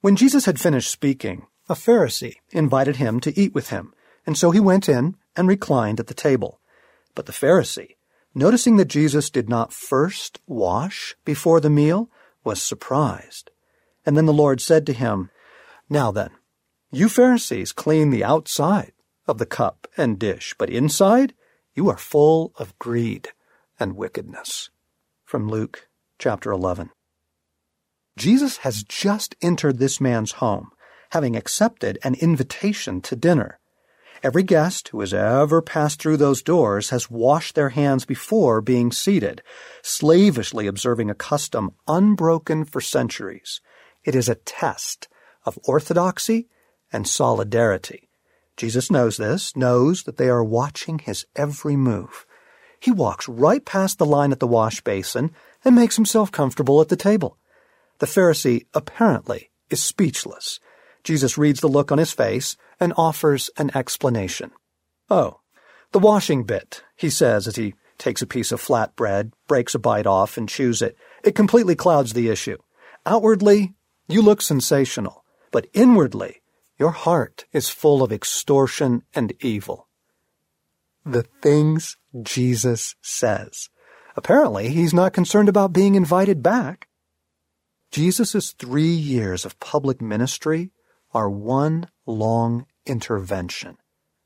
When Jesus had finished speaking, a Pharisee invited him to eat with him, and so he went in and reclined at the table. But the Pharisee, noticing that Jesus did not first wash before the meal, was surprised. And then the Lord said to him, Now then, you Pharisees clean the outside of the cup and dish, but inside you are full of greed and wickedness. From Luke chapter 11. Jesus has just entered this man's home, having accepted an invitation to dinner. Every guest who has ever passed through those doors has washed their hands before being seated, slavishly observing a custom unbroken for centuries. It is a test of orthodoxy and solidarity. Jesus knows this, knows that they are watching his every move. He walks right past the line at the wash basin and makes himself comfortable at the table. The Pharisee apparently is speechless. Jesus reads the look on his face and offers an explanation. Oh, the washing bit, he says as he takes a piece of flat bread, breaks a bite off, and chews it. It completely clouds the issue. Outwardly, you look sensational, but inwardly, your heart is full of extortion and evil. The things Jesus says. Apparently, he's not concerned about being invited back. Jesus' three years of public ministry are one long intervention.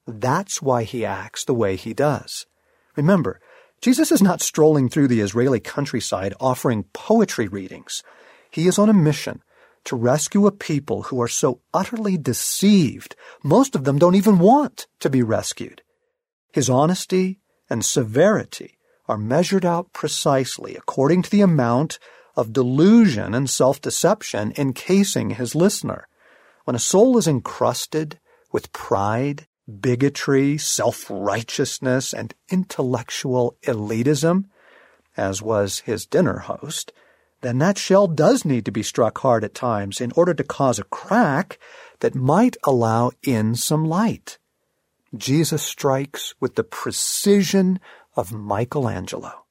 That's why he acts the way he does. Remember, Jesus is not strolling through the Israeli countryside offering poetry readings. He is on a mission to rescue a people who are so utterly deceived, most of them don't even want to be rescued. His honesty and severity are measured out precisely according to the amount of delusion and self-deception encasing his listener. When a soul is encrusted with pride, bigotry, self-righteousness, and intellectual elitism, as was his dinner host, then that shell does need to be struck hard at times in order to cause a crack that might allow in some light. Jesus strikes with the precision of Michelangelo.